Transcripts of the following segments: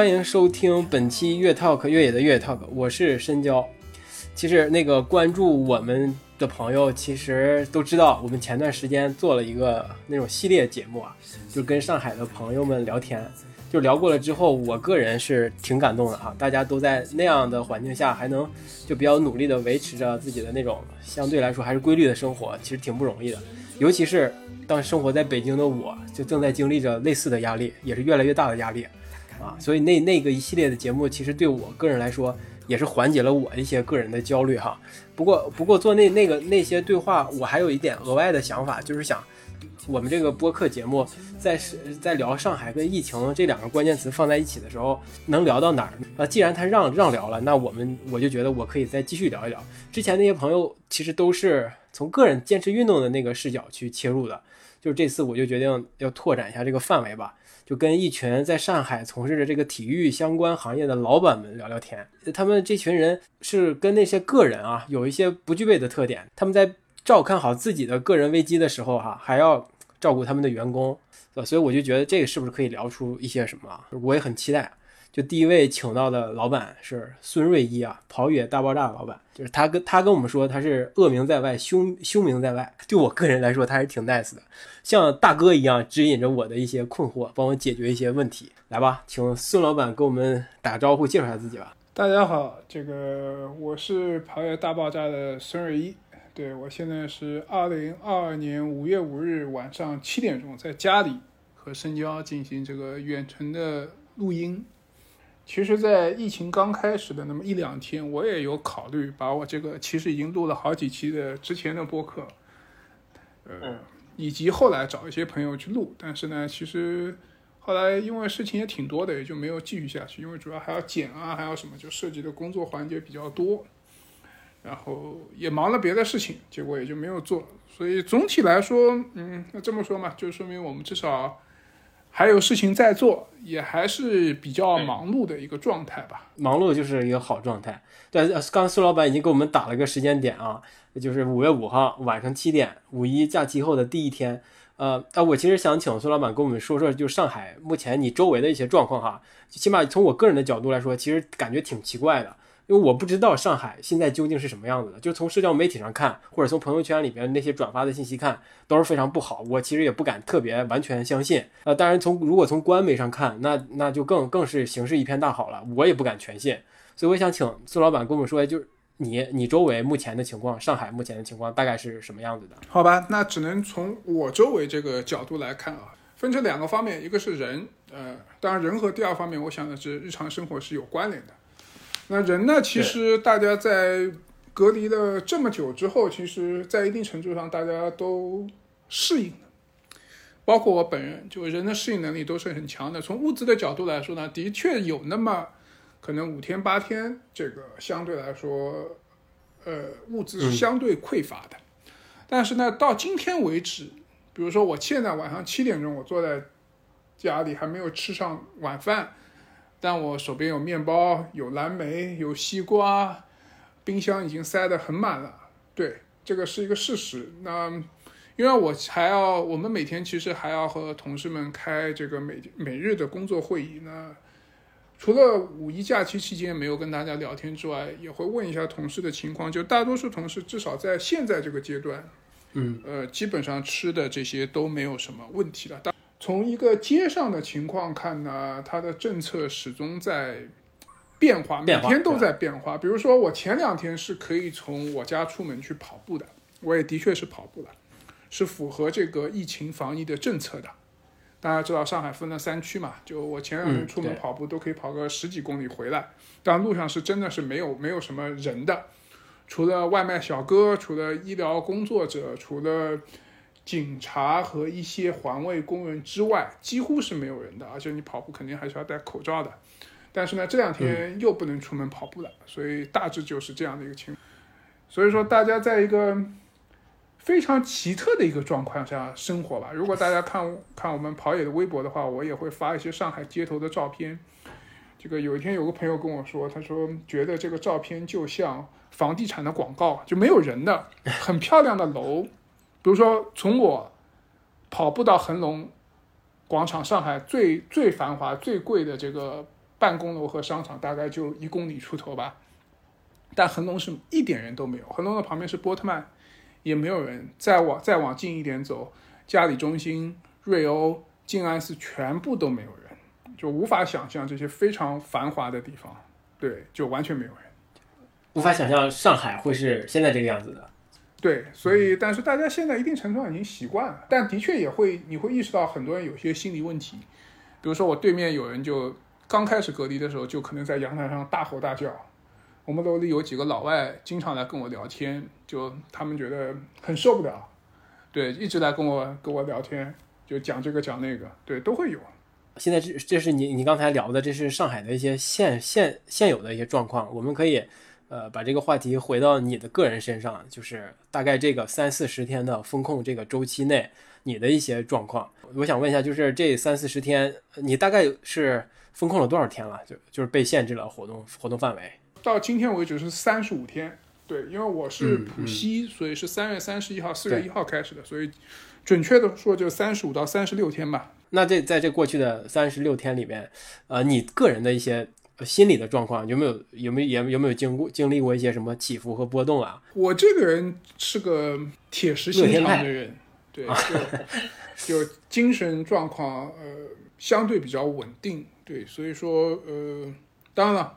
欢迎收听本期越 talk 越野的越野 talk，我是深交。其实那个关注我们的朋友，其实都知道，我们前段时间做了一个那种系列节目啊，就跟上海的朋友们聊天，就聊过了之后，我个人是挺感动的哈。大家都在那样的环境下，还能就比较努力的维持着自己的那种相对来说还是规律的生活，其实挺不容易的。尤其是当生活在北京的我，就正在经历着类似的压力，也是越来越大的压力。啊，所以那那个一系列的节目，其实对我个人来说，也是缓解了我一些个人的焦虑哈。不过，不过做那那个那些对话，我还有一点额外的想法，就是想，我们这个播客节目在是在聊上海跟疫情这两个关键词放在一起的时候，能聊到哪儿？啊，既然他让让聊了，那我们我就觉得我可以再继续聊一聊。之前那些朋友其实都是从个人坚持运动的那个视角去切入的，就是这次我就决定要拓展一下这个范围吧。就跟一群在上海从事着这个体育相关行业的老板们聊聊天，他们这群人是跟那些个人啊有一些不具备的特点，他们在照看好自己的个人危机的时候，哈还要照顾他们的员工，所以我就觉得这个是不是可以聊出一些什么？我也很期待。就第一位请到的老板是孙瑞一啊，跑野大爆炸老板，就是他跟他跟我们说他是恶名在外，凶凶名在外。对我个人来说，他还是挺 nice 的，像大哥一样指引着我的一些困惑，帮我解决一些问题。来吧，请孙老板给我们打招呼，介绍一下自己吧。大家好，这个我是跑野大爆炸的孙瑞一，对我现在是二零二二年五月五日晚上七点钟在家里和深交进行这个远程的录音。其实，在疫情刚开始的那么一两天，我也有考虑把我这个其实已经录了好几期的之前的播客，呃，以及后来找一些朋友去录，但是呢，其实后来因为事情也挺多的，也就没有继续下去，因为主要还要剪啊，还要什么，就涉及的工作环节比较多，然后也忙了别的事情，结果也就没有做。所以总体来说，嗯，那这么说嘛，就说明我们至少。还有事情在做，也还是比较忙碌的一个状态吧。忙碌就是一个好状态。对，刚苏老板已经给我们打了个时间点啊，就是五月五号晚上七点，五一假期后的第一天。呃，啊，我其实想请苏老板跟我们说说，就上海目前你周围的一些状况哈。起码从我个人的角度来说，其实感觉挺奇怪的。因为我不知道上海现在究竟是什么样子的，就从社交媒体上看，或者从朋友圈里边那些转发的信息看，都是非常不好。我其实也不敢特别完全相信。呃，当然从如果从官媒上看，那那就更更是形势一片大好了。我也不敢全信。所以我想请苏老板跟我们说，就是你你周围目前的情况，上海目前的情况大概是什么样子的？好吧，那只能从我周围这个角度来看啊，分成两个方面，一个是人，呃，当然人和第二方面，我想的是日常生活是有关联的。那人呢？其实大家在隔离了这么久之后，其实，在一定程度上，大家都适应了。包括我本人，就人的适应能力都是很强的。从物资的角度来说呢，的确有那么可能五天八天，这个相对来说，呃，物资是相对匮乏的。但是呢，到今天为止，比如说我现在晚上七点钟，我坐在家里还没有吃上晚饭。但我手边有面包，有蓝莓，有西瓜，冰箱已经塞得很满了。对，这个是一个事实。那因为我还要，我们每天其实还要和同事们开这个每每日的工作会议。呢除了五一假期期间没有跟大家聊天之外，也会问一下同事的情况。就大多数同事至少在现在这个阶段，嗯，呃，基本上吃的这些都没有什么问题了。从一个街上的情况看呢，它的政策始终在变化，每天都在变化。比如说，我前两天是可以从我家出门去跑步的，我也的确是跑步了，是符合这个疫情防疫的政策的。大家知道上海分了三区嘛？就我前两天出门跑步都可以跑个十几公里回来，但路上是真的是没有没有什么人的，除了外卖小哥，除了医疗工作者，除了。警察和一些环卫工人之外，几乎是没有人的，而且你跑步肯定还是要戴口罩的。但是呢，这两天又不能出门跑步了，所以大致就是这样的一个情况。所以说，大家在一个非常奇特的一个状况下生活吧。如果大家看看我们跑野的微博的话，我也会发一些上海街头的照片。这个有一天有个朋友跟我说，他说觉得这个照片就像房地产的广告，就没有人的，很漂亮的楼。比如说，从我跑步到恒隆，广场，上海最最繁华、最贵的这个办公楼和商场，大概就一公里出头吧。但恒隆是一点人都没有，恒隆的旁边是波特曼，也没有人。再往再往近一点走，嘉里中心、瑞欧、静安寺全部都没有人，就无法想象这些非常繁华的地方，对，就完全没有人。无法想象上海会是现在这个样子的。对，所以但是大家现在一定程度上已经习惯了，但的确也会你会意识到很多人有些心理问题，比如说我对面有人就刚开始隔离的时候就可能在阳台上大吼大叫。我们楼里有几个老外经常来跟我聊天，就他们觉得很受不了，对，一直来跟我跟我聊天，就讲这个讲那个，对，都会有。现在这这是你你刚才聊的，这是上海的一些现现现有的一些状况，我们可以呃把这个话题回到你的个人身上，就是大概这个三四十天的风控这个周期内，你的一些状况。我想问一下，就是这三四十天，你大概是风控了多少天了？就就是被限制了活动活动范围。到今天为止是三十五天，对，因为我是浦西，所以是三月三十一号、四月一号开始的，所以准确的说就三十五到三十六天吧。那这在这过去的三十六天里面，呃，你个人的一些心理的状况有没有有没有也有没有经过经历过一些什么起伏和波动啊？我这个人是个铁石心肠的人，对，就就精神状况呃相对比较稳定，对，所以说呃，当然了。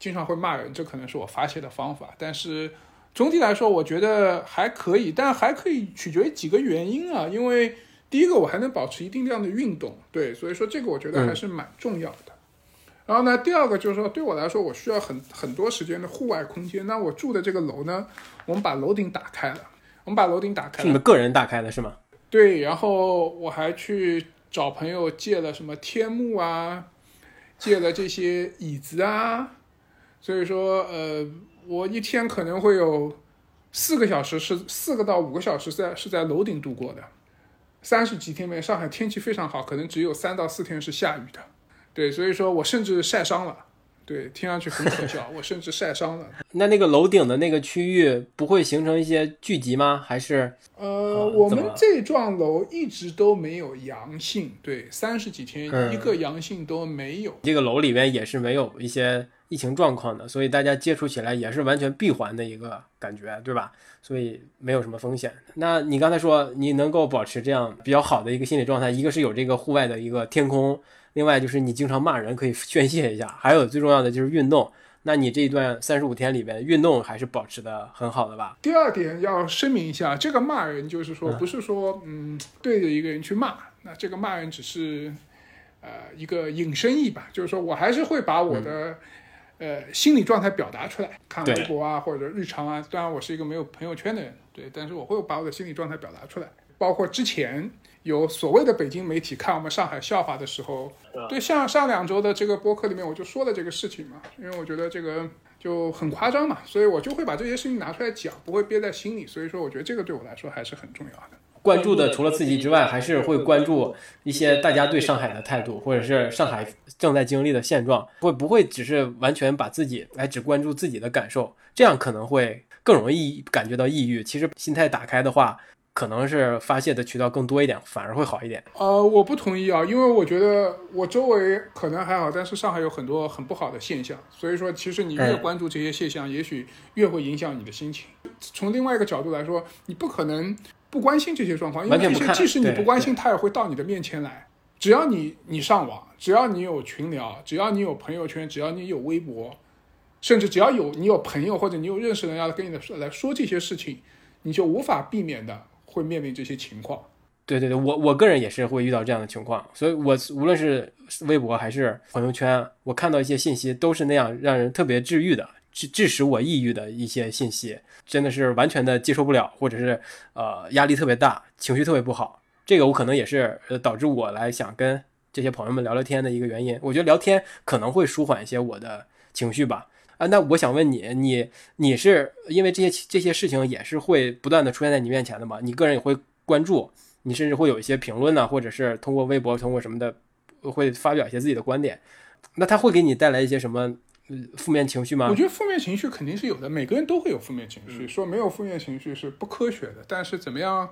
经常会骂人，这可能是我发泄的方法。但是总体来说，我觉得还可以，但还可以取决于几个原因啊。因为第一个，我还能保持一定量的运动，对，所以说这个我觉得还是蛮重要的。然后呢，第二个就是说，对我来说，我需要很很多时间的户外空间。那我住的这个楼呢，我们把楼顶打开了，我们把楼顶打开，是你们个人打开的是吗？对，然后我还去找朋友借了什么天幕啊，借了这些椅子啊。所以说，呃，我一天可能会有四个小时是四个到五个小时在是在楼顶度过的。三十几天里面，上海天气非常好，可能只有三到四天是下雨的。对，所以说我甚至晒伤了。对，听上去很可笑，我甚至晒伤了。那那个楼顶的那个区域不会形成一些聚集吗？还是？呃，我们这幢楼一直都没有阳性，对，三十几天一个阳性都没有。这个楼里面也是没有一些。疫情状况的，所以大家接触起来也是完全闭环的一个感觉，对吧？所以没有什么风险。那你刚才说你能够保持这样比较好的一个心理状态，一个是有这个户外的一个天空，另外就是你经常骂人可以宣泄一下，还有最重要的就是运动。那你这一段三十五天里边运动还是保持的很好的吧？第二点要声明一下，这个骂人就是说不是说嗯对着一个人去骂，那这个骂人只是呃一个引申义吧，就是说我还是会把我的。呃，心理状态表达出来，看微博啊，或者日常啊。当然，我是一个没有朋友圈的人，对，但是我会把我的心理状态表达出来。包括之前有所谓的北京媒体看我们上海笑话的时候，对，像上两周的这个播客里面，我就说了这个事情嘛，因为我觉得这个就很夸张嘛，所以我就会把这些事情拿出来讲，不会憋在心里。所以说，我觉得这个对我来说还是很重要的。关注的除了自己之外，还是会关注一些大家对上海的态度，或者是上海正在经历的现状，会不会只是完全把自己来只关注自己的感受？这样可能会更容易感觉到抑郁。其实心态打开的话，可能是发泄的渠道更多一点，反而会好一点。呃，我不同意啊，因为我觉得我周围可能还好，但是上海有很多很不好的现象，所以说其实你越关注这些现象，也许越会影响你的心情。从另外一个角度来说，你不可能。不关心这些状况，因为这些即使你不关心，他也会到你的面前来。只要你你上网，只要你有群聊，只要你有朋友圈，只要你有微博，甚至只要有你有朋友或者你有认识的人要跟你的来说这些事情，你就无法避免的会面临这些情况。对对对，我我个人也是会遇到这样的情况，所以我无论是微博还是朋友圈，我看到一些信息都是那样让人特别治愈的。致致使我抑郁的一些信息，真的是完全的接受不了，或者是呃压力特别大，情绪特别不好。这个我可能也是导致我来想跟这些朋友们聊聊天的一个原因。我觉得聊天可能会舒缓一些我的情绪吧。啊，那我想问你，你你是因为这些这些事情也是会不断的出现在你面前的嘛？你个人也会关注，你甚至会有一些评论呢，或者是通过微博通过什么的会发表一些自己的观点。那他会给你带来一些什么？负面情绪吗？我觉得负面情绪肯定是有的，每个人都会有负面情绪。说没有负面情绪是不科学的。但是怎么样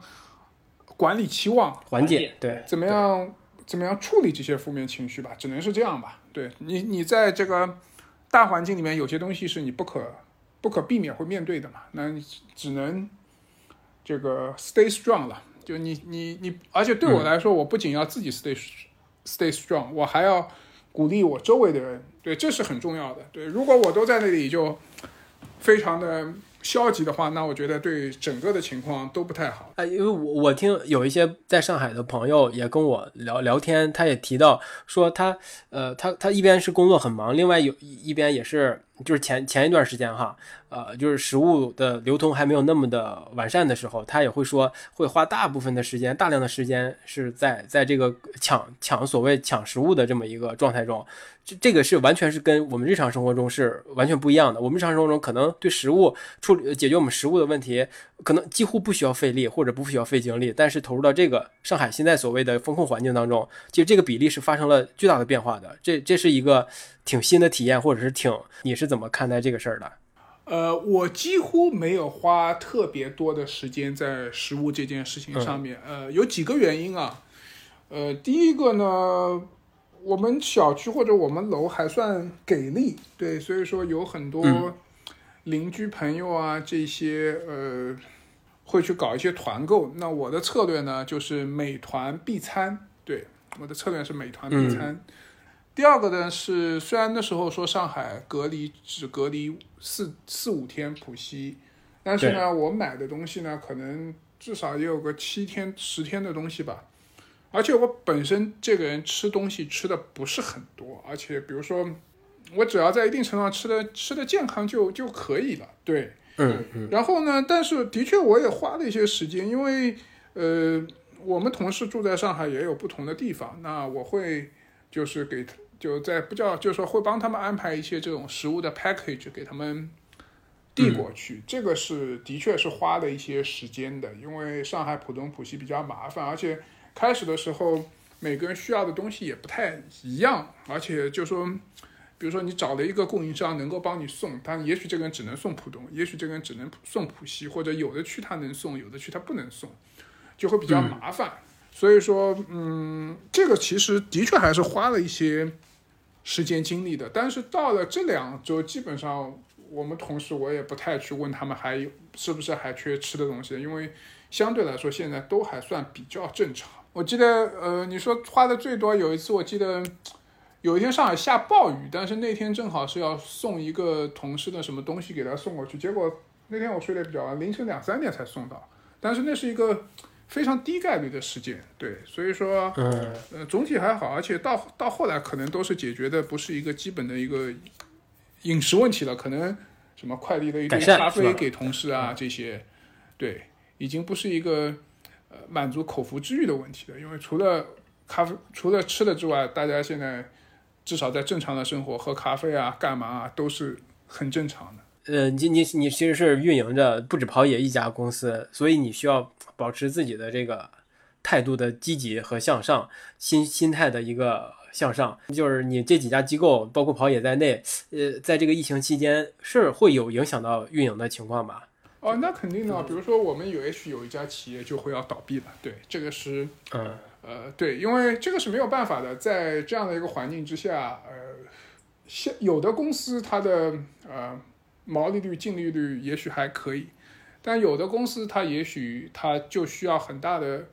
管理期望、缓解？对，怎么样怎么样处理这些负面情绪吧，只能是这样吧。对你，你在这个大环境里面，有些东西是你不可不可避免会面对的嘛，那你只能这个 stay strong 了。就你你你，而且对我来说，我不仅要自己 stay stay strong，我还要鼓励我周围的人。对，这是很重要的。对，如果我都在那里就非常的。消极的话，那我觉得对整个的情况都不太好。哎，因为我我听有一些在上海的朋友也跟我聊聊天，他也提到说他呃他他一边是工作很忙，另外有一边也是就是前前一段时间哈。呃，就是食物的流通还没有那么的完善的时候，他也会说会花大部分的时间、大量的时间是在在这个抢抢所谓抢食物的这么一个状态中。这这个是完全是跟我们日常生活中是完全不一样的。我们日常生活中可能对食物处理解决我们食物的问题，可能几乎不需要费力或者不需要费精力，但是投入到这个上海现在所谓的风控环境当中，其实这个比例是发生了巨大的变化的。这这是一个挺新的体验，或者是挺你是怎么看待这个事儿的？呃，我几乎没有花特别多的时间在食物这件事情上面。呃，有几个原因啊。呃，第一个呢，我们小区或者我们楼还算给力，对，所以说有很多邻居朋友啊这些呃会去搞一些团购。那我的策略呢，就是美团必餐。对，我的策略是美团必餐。第二个呢是，虽然那时候说上海隔离只隔离四四五天浦西，但是呢，我买的东西呢，可能至少也有个七天十天的东西吧。而且我本身这个人吃东西吃的不是很多，而且比如说，我只要在一定程度上吃的吃的健康就就可以了。对，嗯嗯。然后呢，但是的确我也花了一些时间，因为呃，我们同事住在上海也有不同的地方，那我会就是给。就在不叫，就是说会帮他们安排一些这种食物的 package 给他们递过去，这个是的确是花了一些时间的，因为上海浦东浦西比较麻烦，而且开始的时候每个人需要的东西也不太一样，而且就说，比如说你找了一个供应商能够帮你送，但也许这个人只能送浦东，也许这个人只能送浦西，或者有的区他能送，有的区他不能送，就会比较麻烦。所以说，嗯，这个其实的确还是花了一些。时间精力的，但是到了这两周，基本上我们同事我也不太去问他们还有是不是还缺吃的东西，因为相对来说现在都还算比较正常。我记得，呃，你说花的最多有一次，我记得有一天上海下暴雨，但是那天正好是要送一个同事的什么东西给他送过去，结果那天我睡得比较晚，凌晨两三点才送到，但是那是一个。非常低概率的事件，对，所以说，呃，总体还好，而且到到后来可能都是解决的，不是一个基本的一个饮食问题了，可能什么快递的一杯咖啡给同事啊这些，对，已经不是一个呃满足口腹之欲的问题了，因为除了咖啡，除了吃的之外，大家现在至少在正常的生活，喝咖啡啊，干嘛啊，都是很正常的。呃，你你你其实是运营着不止跑野一家公司，所以你需要保持自己的这个态度的积极和向上，心心态的一个向上。就是你这几家机构，包括跑野在内，呃，在这个疫情期间是会有影响到运营的情况吧？哦，那肯定的。比如说我们有 H 有一家企业就会要倒闭了，对，这个是，嗯，呃，对，因为这个是没有办法的，在这样的一个环境之下，呃，现有的公司它的呃。毛利率、净利率也许还可以，但有的公司它也许它就需要很大的，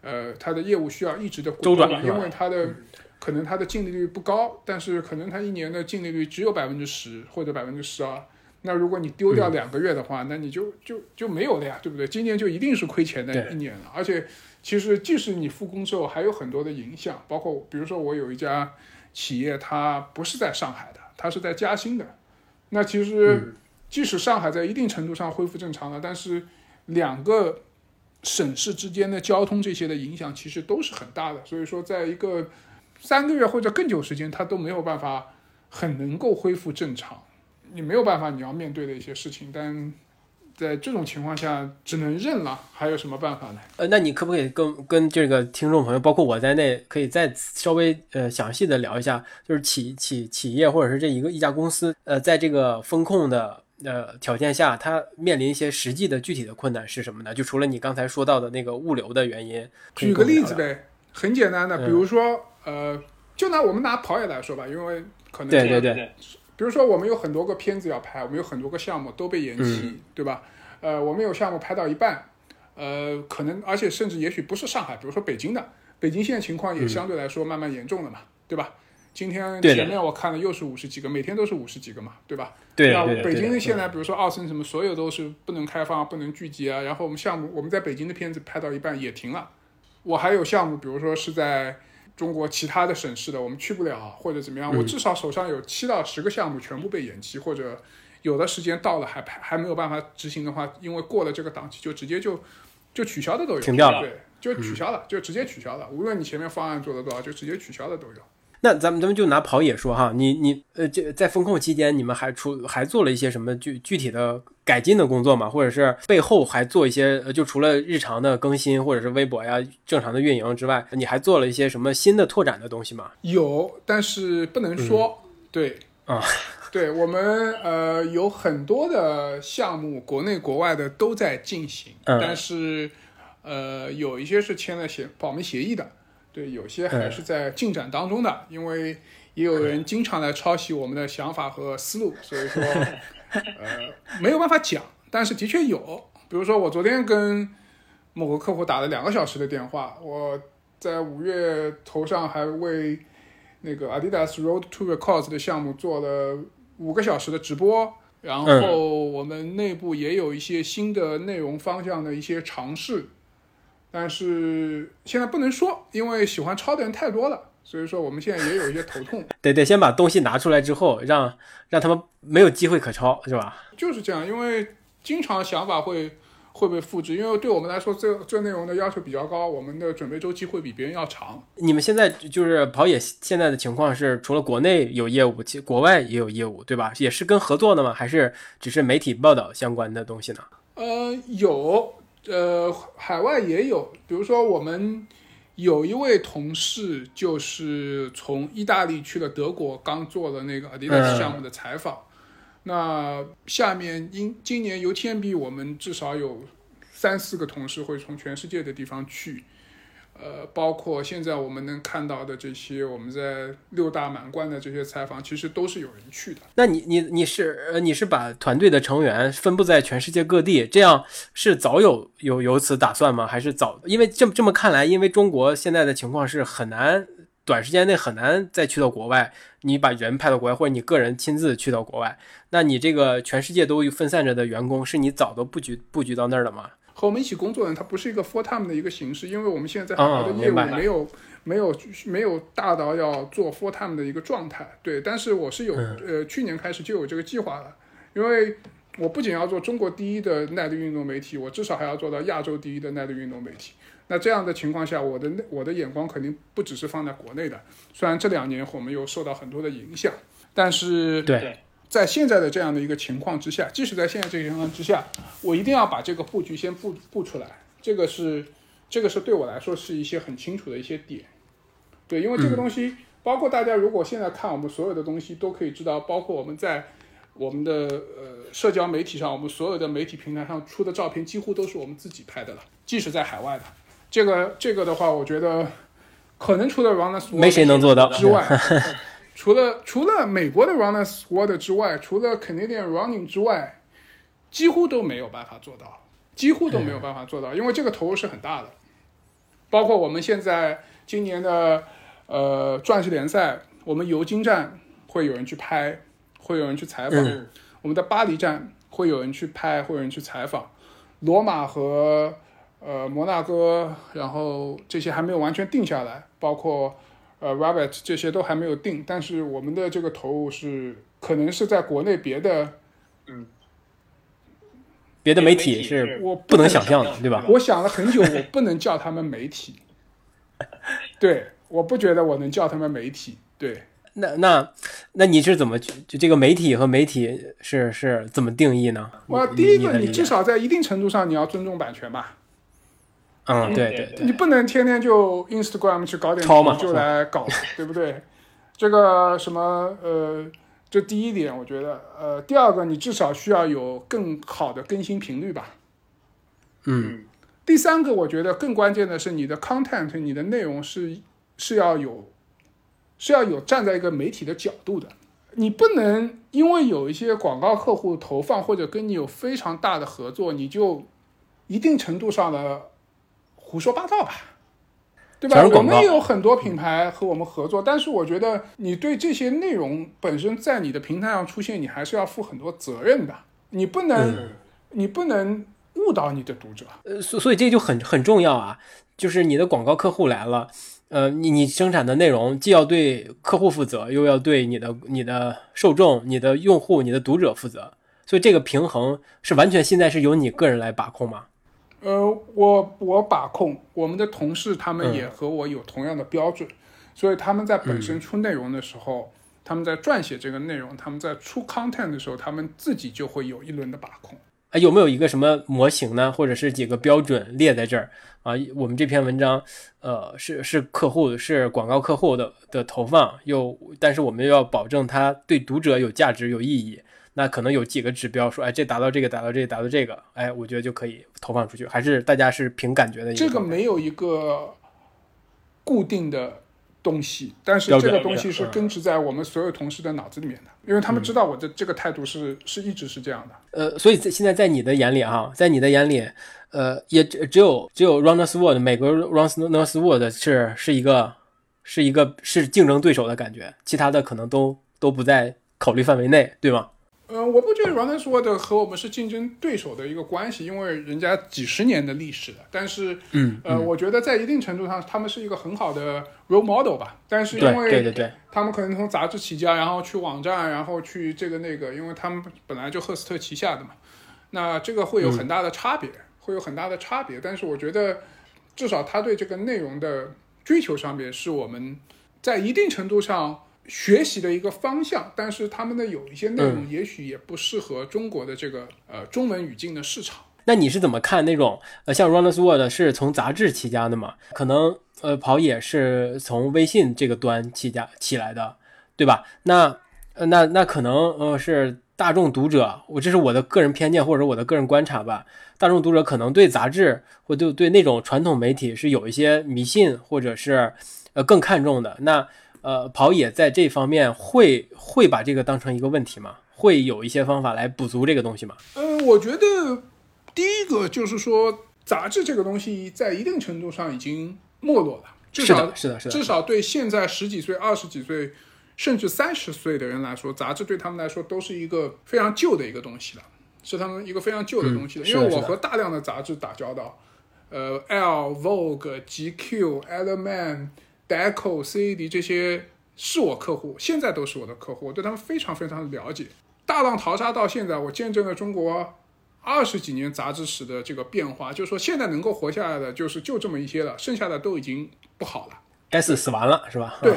呃，它的业务需要一直的周转，因为它的可能它的净利率不高，但是可能它一年的净利率只有百分之十或者百分之十二。那如果你丢掉两个月的话，那你就就就没有了呀，对不对？今年就一定是亏钱的一年了。而且其实即使你复工之后，还有很多的影响，包括比如说我有一家企业，它不是在上海的，它是在嘉兴的，那其实。即使上海在一定程度上恢复正常了，但是两个省市之间的交通这些的影响其实都是很大的。所以说，在一个三个月或者更久时间，它都没有办法很能够恢复正常。你没有办法，你要面对的一些事情。但在这种情况下，只能认了。还有什么办法呢？呃，那你可不可以跟跟这个听众朋友，包括我在内，可以再稍微呃详细的聊一下，就是企企企业或者是这一个一家公司，呃，在这个风控的。呃，条件下，它面临一些实际的具体的困难是什么呢？就除了你刚才说到的那个物流的原因，举个例子呗。很简单的，嗯比如说呃，就拿我们拿跑野来说吧，因为可能对对对，比如说我们有很多个片子要拍，我们有很多个项目都被延期，嗯对吧？呃，我们有项目拍到一半，呃，可能而且甚至也许不是上海，比如说北京的，北京现在情况也相对来说慢慢严重了嘛，对吧？今天前面我看了又是五十几个，每天都是五十几个嘛，对吧？对那北京现在比如说奥森什么，所有都是不能开放、不能聚集啊。然后我们项目我们在北京的片子拍到一半也停了。我还有项目，比如说是在中国其他的省市的，我们去不了或者怎么样，我嗯至少手上有七到十个项目全部被延期，或者有的时间到了还还还没有办法执行的话，因为过了这个档期就直接就就取消的都有，停掉了嗯对，就取消了，就直接取消了。无论你前面方案做的多少，就直接取消的都有。那咱们咱们就拿跑野说哈，你你呃，这在风控期间，你们还出还做了一些什么具具体的改进的工作吗？或者是背后还做一些，呃就除了日常的更新或者是微博呀正常的运营之外，你还做了一些什么新的拓展的东西吗？有，但是不能说。对啊，对我们呃有很多的项目，国内国外的都在进行，嗯但是呃有一些是签了协保密协议的，对，有些还是在进展当中的，因为也有人经常来抄袭我们的想法和思路，所以说呃没有办法讲，但是的确有，比如说我昨天跟某个客户打了两个小时的电话，我在五月头上还为那个 Adidas Road to Records 的项目做了五个小时的直播，然后我们内部也有一些新的内容方向的一些尝试，但是现在不能说，因为喜欢抄的人太多了，所以说我们现在也有一些头痛。得得先把东西拿出来之后，让让他们没有机会可抄，是吧？就是这样，因为经常想法会会被复制，因为对我们来说，这这内容的要求比较高，我们的准备周期会比别人要长。你们现在就是跑野现在的情况是，除了国内有业务，其国外也有业务，对吧？也是跟合作的吗？还是只是媒体报道相关的东西呢？呃，有，呃，海外也有，比如说我们有一位同事就是从意大利去了德国，刚做了那个 Adidas 项目的采访。那下面因今年 UTMB 我们至少有三四个同事会从全世界的地方去，呃，包括现在我们能看到的这些我们在六大满贯的这些采访，其实都是有人去的。那你你你是呃你是把团队的成员分布在全世界各地，这样是早有有有此打算吗？还是早？因为这么这么看来，因为中国现在的情况是很难短时间内很难再去到国外，你把人派到国外，或者你个人亲自去到国外，那你这个全世界都分散着的员工，是你早都布局布局到那儿了吗？和我们一起工作的人，他不是一个 full time 的一个形式，因为我们现在在海外的哦业务没有、没有没有大到要做 full time 的一个状态。对，但是我是有、嗯呃去年开始就有这个计划了，因为我不仅要做中国第一的耐力运动媒体，我至少还要做到亚洲第一的耐力运动媒体。那这样的情况下，我的我的眼光肯定不只是放在国内的，虽然这两年我们有受到很多的影响，但是对，在现在的这样的一个情况之下，即使在现在这个情况之下，我一定要把这个布局先布布出来。这个是这个是对我来说是一些很清楚的一些点。对，因为这个东西，包括大家如果现在看我们所有的东西，都可以知道，包括我们在我们的呃社交媒体上，我们所有的媒体平台上出的照片，几乎都是我们自己拍的了，即使在海外的。这个这个的话，我觉得可能除了 Runners 没谁能做到之外，除了除了美国的 Runners World 之外，除了 Canadian Running 之外，几乎都没有办法做到，几乎都没有办法做到，因为这个投入是很大的。包括我们现在今年的呃钻石联赛，我们尤金站会有人去拍，会有人去采访；嗯我们的巴黎站会有人去拍，会有人去采访；罗马和呃摩纳哥，然后这些还没有完全定下来，包括呃 Rabbit 这些都还没有定，但是我们的这个投入是可能是在国内别的嗯别的媒体是我不能想象的，对吧？我想了很久，我不能叫他们媒体，对，我不觉得我能叫他们媒体，对。那那那你是怎么就这个媒体和媒体是是怎么定义呢？我第一个，你至少在一定程度上你要尊重版权吧，嗯，对对对，你不能天天就 Instagram 去搞点抄嘛就来搞，对不对？这个什么呃，这第一点，我觉得呃，第二个，你至少需要有更好的更新频率吧。嗯第三个，我觉得更关键的是你的 content，你的内容是是要有是要有站在一个媒体的角度的。你不能因为有一些广告客户投放或者跟你有非常大的合作，你就一定程度上的胡说八道吧，对吧？我们也有很多品牌和我们合作，但是我觉得你对这些内容本身在你的平台上出现，你还是要负很多责任的。你不能，你不能误导你的读者。呃，所所以这就很很重要啊，就是你的广告客户来了。呃，你你生产的内容既要对客户负责，又要对你的你的受众、你的用户、你的读者负责，所以这个平衡是完全现在是由你个人来把控吗？呃，我我把控，我们的同事他们也和我有同样的标准，所以他们在本身出内容的时候，他们在撰写这个内容，他们在出 content 的时候，他们自己就会有一轮的把控。啊，有没有一个什么模型呢？或者是几个标准列在这儿啊？我们这篇文章，呃，是是客户是广告客户的的投放，又但是我们又要保证它对读者有价值有意义。那可能有几个指标说，哎，这达到这个，达到这，个，达到这个，哎，我觉得就可以投放出去。还是大家是凭感觉的？这个没有一个固定的。东西，但是这个东西是根植在我们所有同事的脑子里面的，因为他们知道我的这个态度是是一直是这样的。呃，所以在现在在你的眼里哈，在你的眼里，呃，也只只有只有 Runnersworld 美国 Runnersworld 是是一个是一个是竞争对手的感觉，其他的可能都都不在考虑范围内，对吗？嗯，我不觉得 Runnersworld 和我们是竞争对手的一个关系，因为人家几十年的历史了。但是，嗯，呃，我觉得在一定程度上，他们是一个很好的 role model 吧。但是因为对对对，他们可能从杂志起家，然后去网站，然后去这个那个，因为他们本来就赫斯特旗下的嘛。那这个会有很大的差别，会有很大的差别。但是我觉得，至少他对这个内容的追求上面，是我们在一定程度上。学习的一个方向，但是他们的有一些内容也许也不适合中国的这个呃中文语境的市场。那你是怎么看那种呃像 Runners World 是从杂志起家的嘛？可能呃跑野是从微信这个端起家起来的，对吧？那呃那那可能呃是大众读者，我这是我的个人偏见或者我的个人观察吧。大众读者可能对杂志或对对那种传统媒体是有一些迷信或者是呃更看重的。那呃，跑野在这方面会会把这个当成一个问题吗？会有一些方法来补足这个东西吗？嗯，我觉得第一个就是说，杂志这个东西在一定程度上已经没落了，至少是的，是的，至少对现在十几岁、二十几岁，甚至三十岁的人来说，杂志对他们来说都是一个非常旧的一个东西了，是他们一个非常旧的东西了。因为我和大量的杂志打交道，呃，L、Vogue、GQ、Element。Deco、CAD 这些是我客户，现在都是我的客户，我对他们非常非常了解。大浪淘沙到现在，我见证了中国二十几年杂志史的这个变化。就是说，现在能够活下来的，就是就这么一些了，剩下的都已经不好了，该死死完了，是吧？对。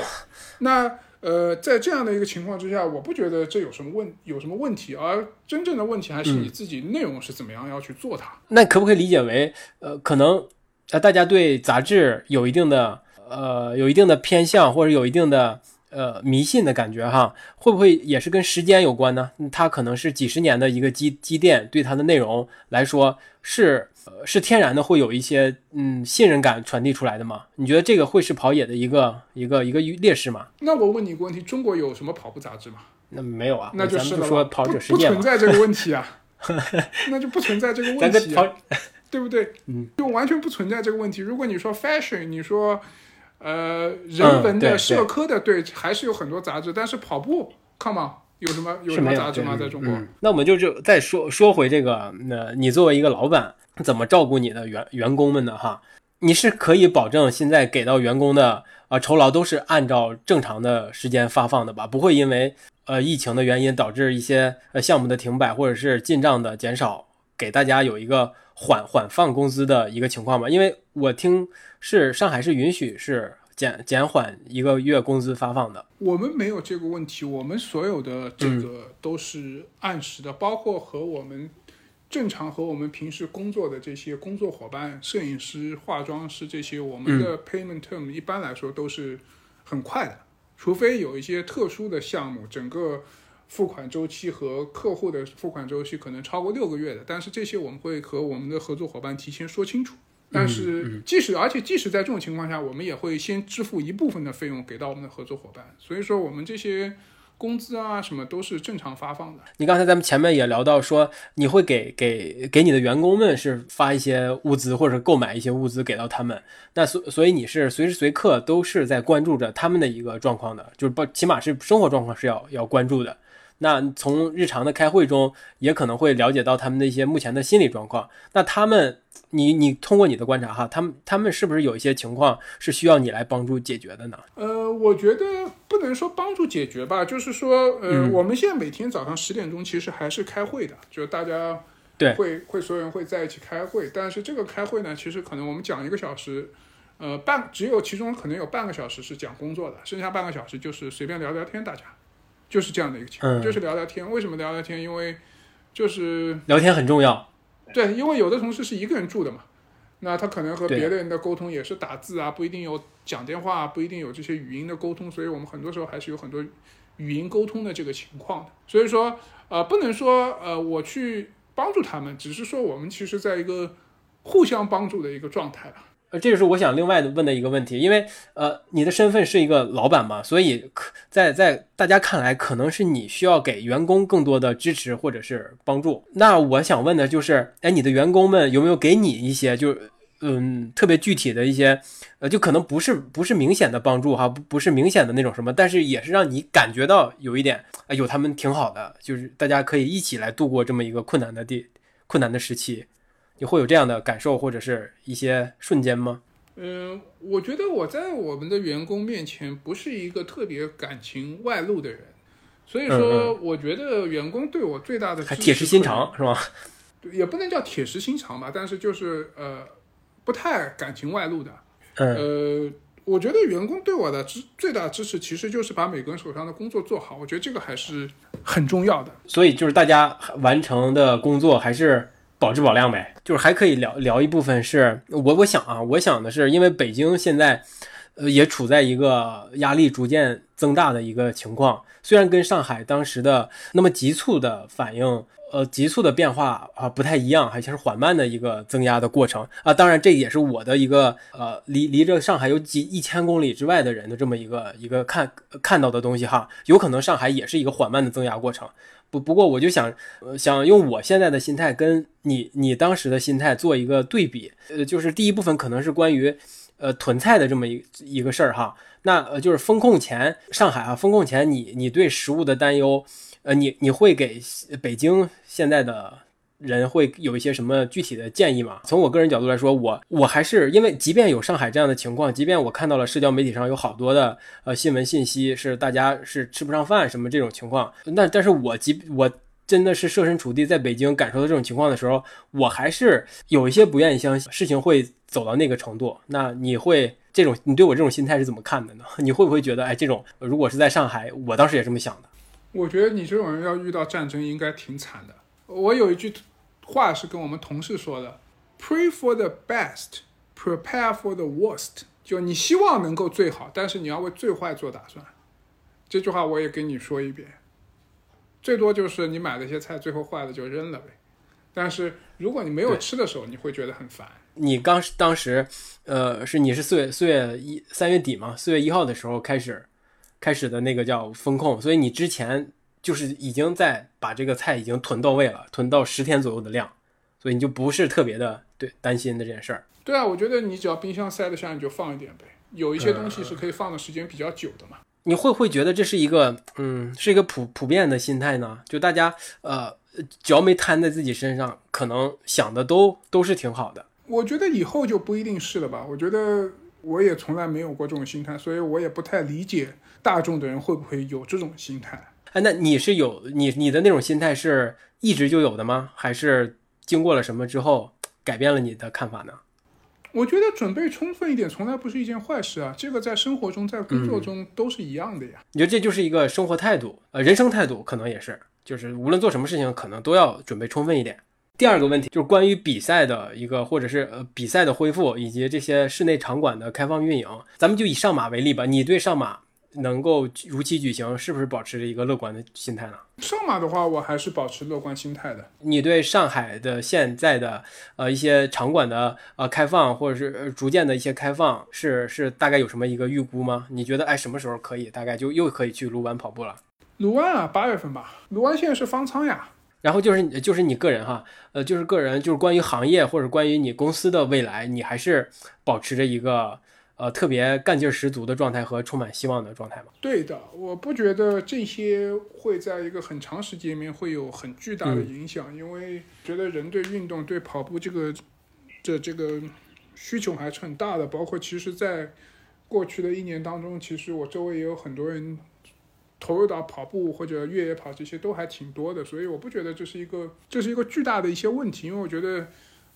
那呃，在这样的一个情况之下，我不觉得这有什么问有什么问题，而真正的问题还是你自己内容是怎么样要去做它。那可不可以理解为，呃，可能呃，大家对杂志有一定的。呃，有一定的偏向或者有一定的呃迷信的感觉哈，会不会也是跟时间有关呢？它可能是几十年的一个积积淀，对它的内容来说是呃是天然的会有一些嗯信任感传递出来的吗？你觉得这个会是跑野的一个一个一个劣势吗？那我问你一个问题，中国有什么跑步杂志吗？那没有啊，那就是说跑者世界 不存在这个问题啊，那就不存在这个问题，对不对？嗯，就完全不存在这个问题。如果你说 fashion，你说。呃，人文的、社科的，对，还是有很多杂志。但是跑步，come on，有什么有什么杂志吗？在中国？那我们就就再说说回这个，那你作为一个老板，怎么照顾你的员员工们呢？哈，你是可以保证现在给到员工的啊酬劳都是按照正常的时间发放的吧？不会因为呃疫情的原因导致一些呃项目的停摆或者是进账的减少，给大家有一个缓缓放工资的一个情况吧？因为我听。是上海是允许是减减缓一个月工资发放的，我们没有这个问题，我们所有的这个都是按时的，包括和我们正常和我们平时工作的这些工作伙伴、摄影师、化妆师这些，我们的 payment term 一般来说都是很快的，除非有一些特殊的项目，整个付款周期和客户的付款周期可能超过六个月的，但是这些我们会和我们的合作伙伴提前说清楚。但是即使而且即使在这种情况下，我们也会先支付一部分的费用给到我们的合作伙伴。所以说我们这些。工资啊，什么都是正常发放的。你刚才咱们前面也聊到说，你会给给给你的员工们是发一些物资或者购买一些物资给到他们。那所所以你是随时随刻都是在关注着他们的一个状况的，就是不起码是生活状况是要要关注的。那从日常的开会中，也可能会了解到他们的一些目前的心理状况。那他们。你你通过你的观察哈，他们他们是不是有一些情况是需要你来帮助解决的呢？呃，我觉得不能说帮助解决吧，就是说，呃，我们现在每天早上十点钟其实还是开会的，就是大家对会会所有人会在一起开会，但是这个开会呢，其实可能我们讲一个小时，呃，半只有其中可能有半个小时是讲工作的，剩下半个小时就是随便聊聊天，大家就是这样的一个情况，就是聊聊天。为什么聊聊天？因为就是聊天很重要。对，因为有的同事是一个人住的嘛，那他可能和别的人的沟通也是打字啊，不一定有讲电话，不一定有这些语音的沟通，所以我们很多时候还是有很多语音沟通的这个情况的。所以说，呃，不能说呃我去帮助他们，只是说我们其实在一个互相帮助的一个状态吧。呃，这就是我想另外的问的一个问题，因为呃，你的身份是一个老板嘛，所以可在在大家看来，可能是你需要给员工更多的支持或者是帮助。那我想问的就是，哎，你的员工们有没有给你一些，就是嗯，特别具体的一些，呃，就可能不是不是明显的帮助哈，不不是明显的那种什么，但是也是让你感觉到有一点，哎，有他们挺好的，就是大家可以一起来度过这么一个困难的地困难的时期。你会有这样的感受或者是一些瞬间吗？嗯，我觉得我在我们的员工面前不是一个特别感情外露的人，所以说我觉得员工对我最大的还铁石心肠是吧？也不能叫铁石心肠吧，但是就是呃不太感情外露的。呃，我觉得员工对我的支最大支持其实就是把每个人手上的工作做好，我觉得这个还是很重要的。所以就是大家完成的工作还是。保质保量呗，就是还可以聊聊一部分是我我想啊，我想的是，因为北京现在，呃，也处在一个压力逐渐增大的一个情况，虽然跟上海当时的那么急促的反应，呃，急促的变化啊不太一样，还是缓慢的一个增压的过程啊。当然，这也是我的一个呃，离离着上海有几一千公里之外的人的这么一个一个看看到的东西哈，有可能上海也是一个缓慢的增压过程。不不过我就想，想用我现在的心态跟你你当时的心态做一个对比，呃，就是第一部分可能是关于，呃，囤菜的这么一一个事儿哈。那呃，就是风控前上海啊，风控前你你对食物的担忧，呃，你你会给北京现在的。人会有一些什么具体的建议吗？从我个人角度来说，我我还是因为，即便有上海这样的情况，即便我看到了社交媒体上有好多的呃新闻信息是大家是吃不上饭什么这种情况，那但是我即我真的是设身处地在北京感受到这种情况的时候，我还是有一些不愿意相信事情会走到那个程度。那你会这种你对我这种心态是怎么看的呢？你会不会觉得哎，这种如果是在上海，我当时也这么想的？我觉得你这种人要遇到战争应该挺惨的。我有一句话是跟我们同事说的：“Pray for the best, prepare for the worst。”就你希望能够最好，但是你要为最坏做打算。这句话我也跟你说一遍。最多就是你买了一些菜，最后坏了就扔了呗。但是如果你没有吃的时候，你会觉得很烦。你刚当时，呃，是你是四月四月一三月底嘛？四月一号的时候开始开始的那个叫风控，所以你之前。就是已经在把这个菜已经囤到位了，囤到十天左右的量，所以你就不是特别的对担心的这件事儿。对啊，我觉得你只要冰箱塞得下，你就放一点呗。有一些东西是可以放的时间比较久的嘛。你会不会觉得这是一个嗯，是一个普普遍的心态呢？就大家呃，脚没摊在自己身上，可能想的都都是挺好的。我觉得以后就不一定是了吧。我觉得我也从来没有过这种心态，所以我也不太理解大众的人会不会有这种心态。哎，那你是有你你的那种心态是一直就有的吗？还是经过了什么之后改变了你的看法呢？我觉得准备充分一点从来不是一件坏事啊，这个在生活中在工作中都是一样的呀。你觉得这就是一个生活态度，呃，人生态度可能也是，就是无论做什么事情，可能都要准备充分一点。第二个问题就是关于比赛的一个，或者是呃比赛的恢复以及这些室内场馆的开放运营，咱们就以上马为例吧。你对上马？能够如期举行，是不是保持着一个乐观的心态呢？上马的话，我还是保持乐观心态的。你对上海的现在的呃一些场馆的呃开放，或者是逐渐的一些开放，是是大概有什么一个预估吗？你觉得哎什么时候可以大概就又可以去卢湾跑步了？卢湾啊，八月份吧。卢湾现在是方舱呀。然后就是就是你个人哈，呃，就是个人，就是关于行业或者关于你公司的未来，你还是保持着一个呃特别干劲十足的状态和充满希望的状态吗？对的，我不觉得这些会在一个很长时间里面会有很巨大的影响，因为觉得人对运动、对跑步这个这这个需求还是很大的。包括其实，在过去的一年当中，其实我周围也有很多人。投入到跑步或者越野跑这些都还挺多的，所以我不觉得这是一个这是一个巨大的一些问题，因为我觉得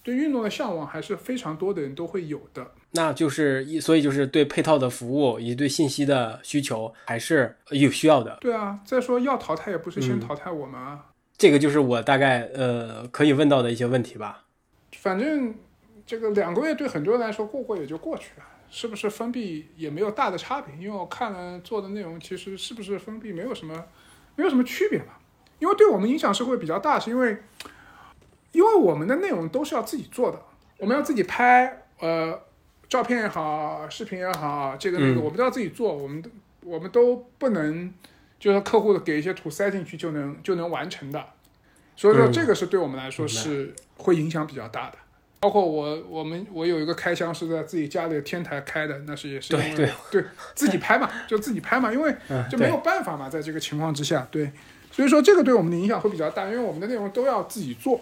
对运动的向往还是非常多的人都会有的。那就是一，所以就是对配套的服务以及对信息的需求还是有需要的。对啊，再说要淘汰也不是先淘汰我们啊。这个就是我大概呃可以问到的一些问题吧。反正这个两个月对很多人来说过过也就过去了。是不是封闭也没有大的差别？因为我看了做的内容，其实是不是封闭没有什么，没有什么区别吧。因为对我们影响是会比较大，是因为，因为我们的内容都是要自己做的，我们要自己拍，呃，照片也好，视频也好，这个那个，我们都要自己做，我们都我们都不能，就是客户给一些图塞进去就能就能完成的，所以说这个是对我们来说是会影响比较大的。包括我，我们我有一个开箱是在自己家里的天台开的，那是也是对对。对，自己拍嘛，就自己拍嘛，因为就没有办法嘛，在这个情况之下，对，所以说这个对我们的影响会比较大，因为我们的内容都要自己做。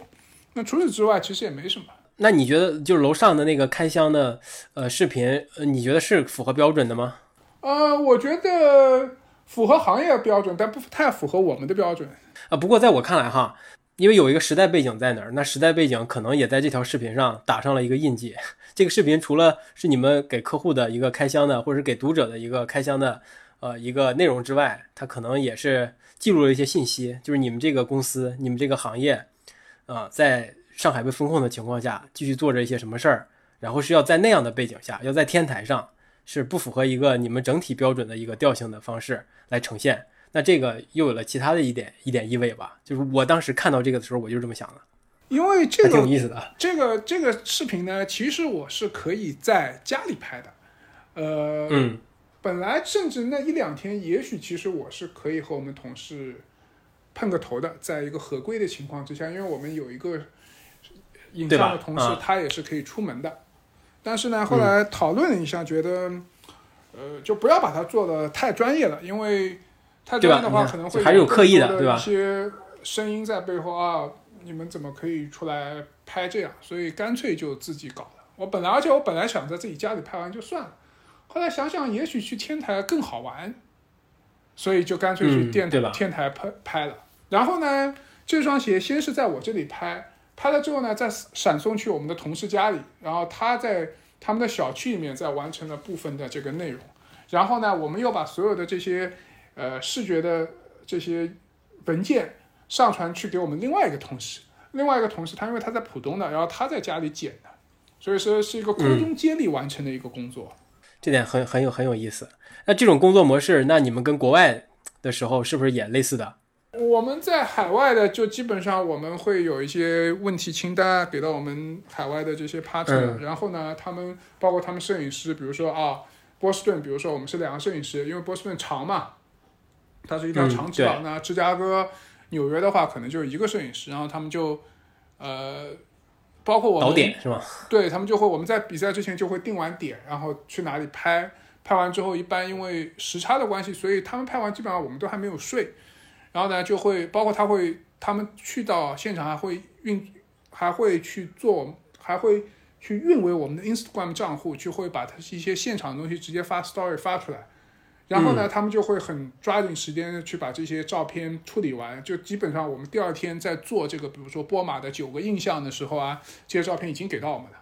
那除此之外，其实也没什么。那你觉得，就是楼上的那个开箱的呃视频，你觉得是符合标准的吗？呃，我觉得符合行业标准，但不太符合我们的标准。啊，不过在我看来哈。因为有一个时代背景在那儿，那时代背景可能也在这条视频上打上了一个印记。这个视频除了是你们给客户的一个开箱的，或者是给读者的一个开箱的，呃，一个内容之外，它可能也是记录了一些信息，就是你们这个公司、你们这个行业，啊，在上海被封控的情况下，继续做着一些什么事儿，然后是要在那样的背景下，要在天台上，是不符合一个你们整体标准的一个调性的方式来呈现。那这个又有了其他的一点一点意味吧？就是我当时看到这个的时候，我就这么想的。因为这个挺有意思的。这个这个视频呢，其实我是可以在家里拍的。呃，嗯，本来甚至那一两天，也许其实我是可以和我们同事碰个头的，在一个合规的情况之下，因为我们有一个影像的同时，他也是可以出门的。但是呢，后来讨论了一下，觉得呃，就不要把它做的太专业了，因为。太专业的话，可能会还是有刻意的，对吧？一些声音在背后啊，你们怎么可以出来拍这样？所以干脆就自己搞了。我本来，而且我本来想在自己家里拍完就算了，后来想想，也许去天台更好玩，所以就干脆去电台天台拍拍了。然后呢，这双鞋先是在我这里拍，拍了之后呢，再闪送去我们的同事家里，然后他在他们的小区里面再完成了部分的这个内容。然后呢，我们又把所有的这些。呃，视觉的这些文件上传去给我们另外一个同事，另外一个同事他因为他在浦东的，然后他在家里剪的，所以说是一个空中接力完成的一个工作，这点很很有很有意思。那这种工作模式，那你们跟国外的时候是不是也类似的？我们在海外的就基本上我们会有一些问题清单给到我们海外的这些 partner，然后呢，他们包括他们摄影师，比如说啊，波士顿，比如说我们是两个摄影师，因为波士顿长嘛。它是一条长直廊，那芝加哥、纽约的话，可能就一个摄影师，然后他们就，呃，包括我们导点是吗？对他们就会，我们在比赛之前就会定完点，然后去哪里拍，拍完之后一般因为时差的关系，所以他们拍完基本上我们都还没有睡，然后呢就会包括他会，他们去到现场还会运，还会去做，还会去运维我们的 Instagram 账户，就会把他一些现场的东西直接发 Story 发出来。然后呢，他们就会很抓紧时间去把这些照片处理完，就基本上我们第二天在做这个，比如说波马的九个印象的时候啊，这些照片已经给到我们了。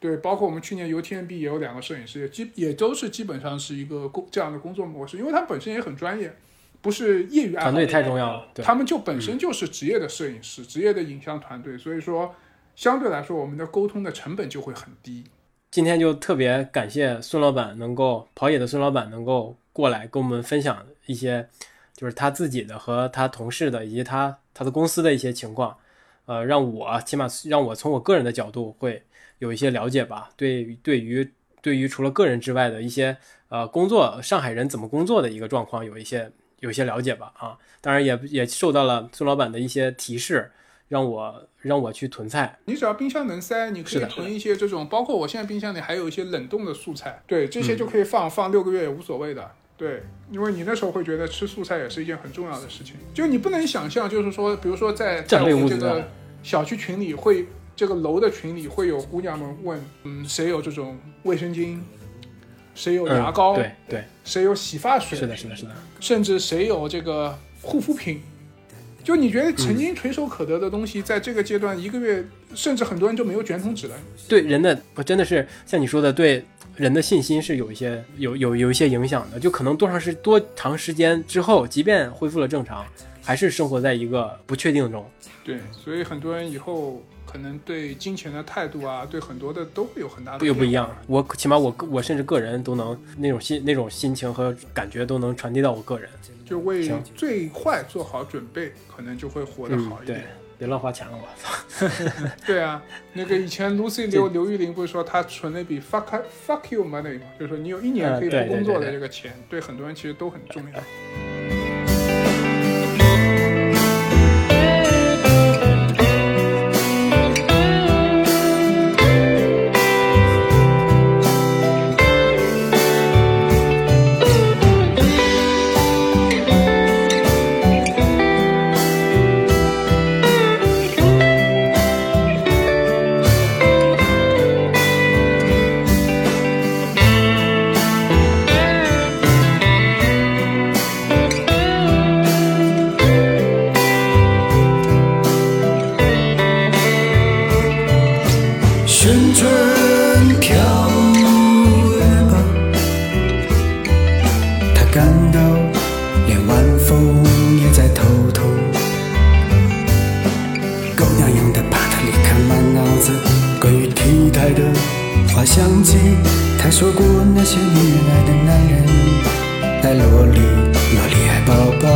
对，包括我们去年 UTMB 也有两个摄影师，基也都是基本上是一个工这样的工作模式，因为他们本身也很专业，不是业余爱好。团队太重要了，他们就本身就是职业的摄影师，职业的影像团队，所以说相对来说我们的沟通的成本就会很低。今天就特别感谢孙老板能够跑野的孙老板能够过来跟我们分享一些，就是他自己的和他同事的以及他他的公司的一些情况，呃，让我起码让我从我个人的角度会有一些了解吧。对，对于对于除了个人之外的一些呃工作，上海人怎么工作的一个状况有一些有些了解吧。啊，当然也也受到了孙老板的一些提示。让我让我去囤菜，你只要冰箱能塞，你可以囤一些这种，包括我现在冰箱里还有一些冷冻的素菜，对，这些就可以放放六个月也无所谓的，对，因为你那时候会觉得吃素菜也是一件很重要的事情，就你不能想象，就是说，比如说在在我们这个小区群里会，这个楼的群里会有姑娘们问，嗯，谁有这种卫生巾，谁有牙膏，对对，谁有洗发水，是的，是的，是的，甚至谁有这个护肤品。就你觉得曾经垂手可得的东西，在这个阶段一个月，甚至很多人就没有卷筒纸了。对人的，我真的是像你说的，对人的信心是有一些有有有一些影响的。就可能多长时多长时间之后，即便恢复了正常，还是生活在一个不确定中。对，所以很多人以后可能对金钱的态度啊，对很多的都会有很大的又不一样。我起码我我甚至个人都能那种心那种心情和感觉都能传递到我个人。就为最坏做好准备，可能就会活得好一点。对，别乱花钱了，我操！对啊，那个以前 Lucy 刘刘玉玲不是说她存了一笔 fuck fuck you money 吗？就是说你有一年可以不工作的这个钱，对很多人其实都很重要。滑想起他说过那些女人爱的男人，爱萝莉，萝莉爱宝宝，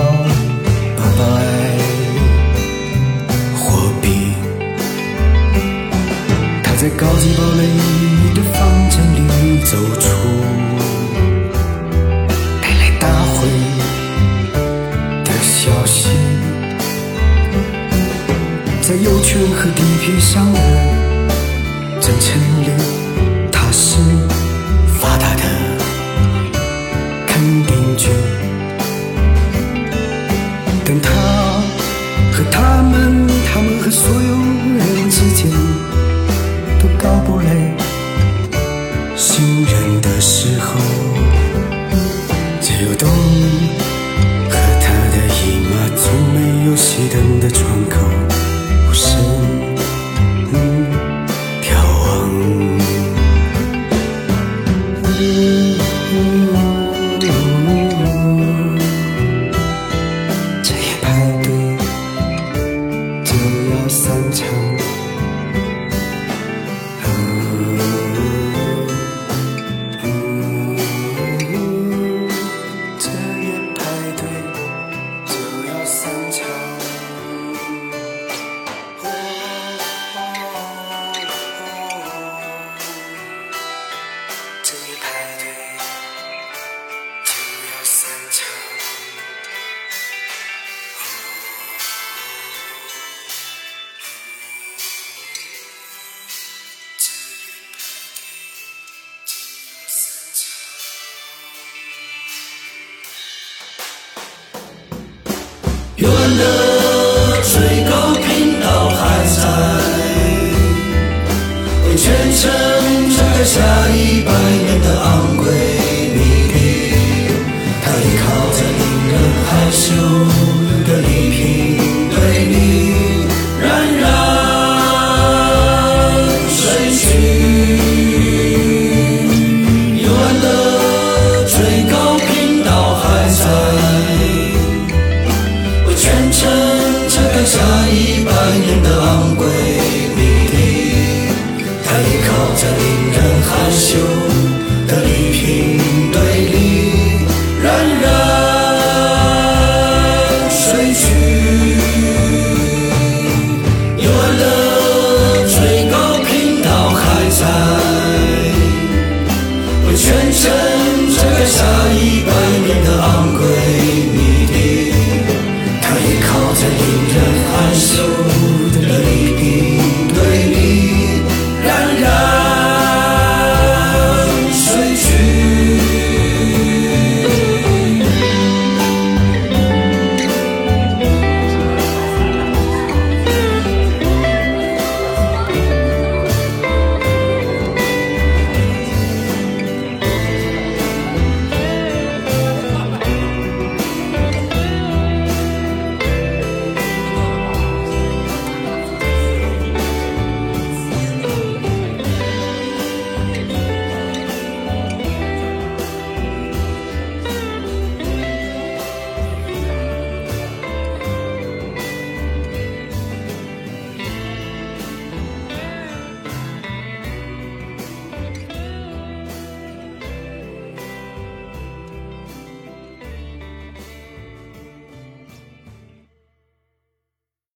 宝宝爱货币。他在高级堡垒的房间里走出，带来大会的消息，在右圈和地皮上的真诚里。所有人之间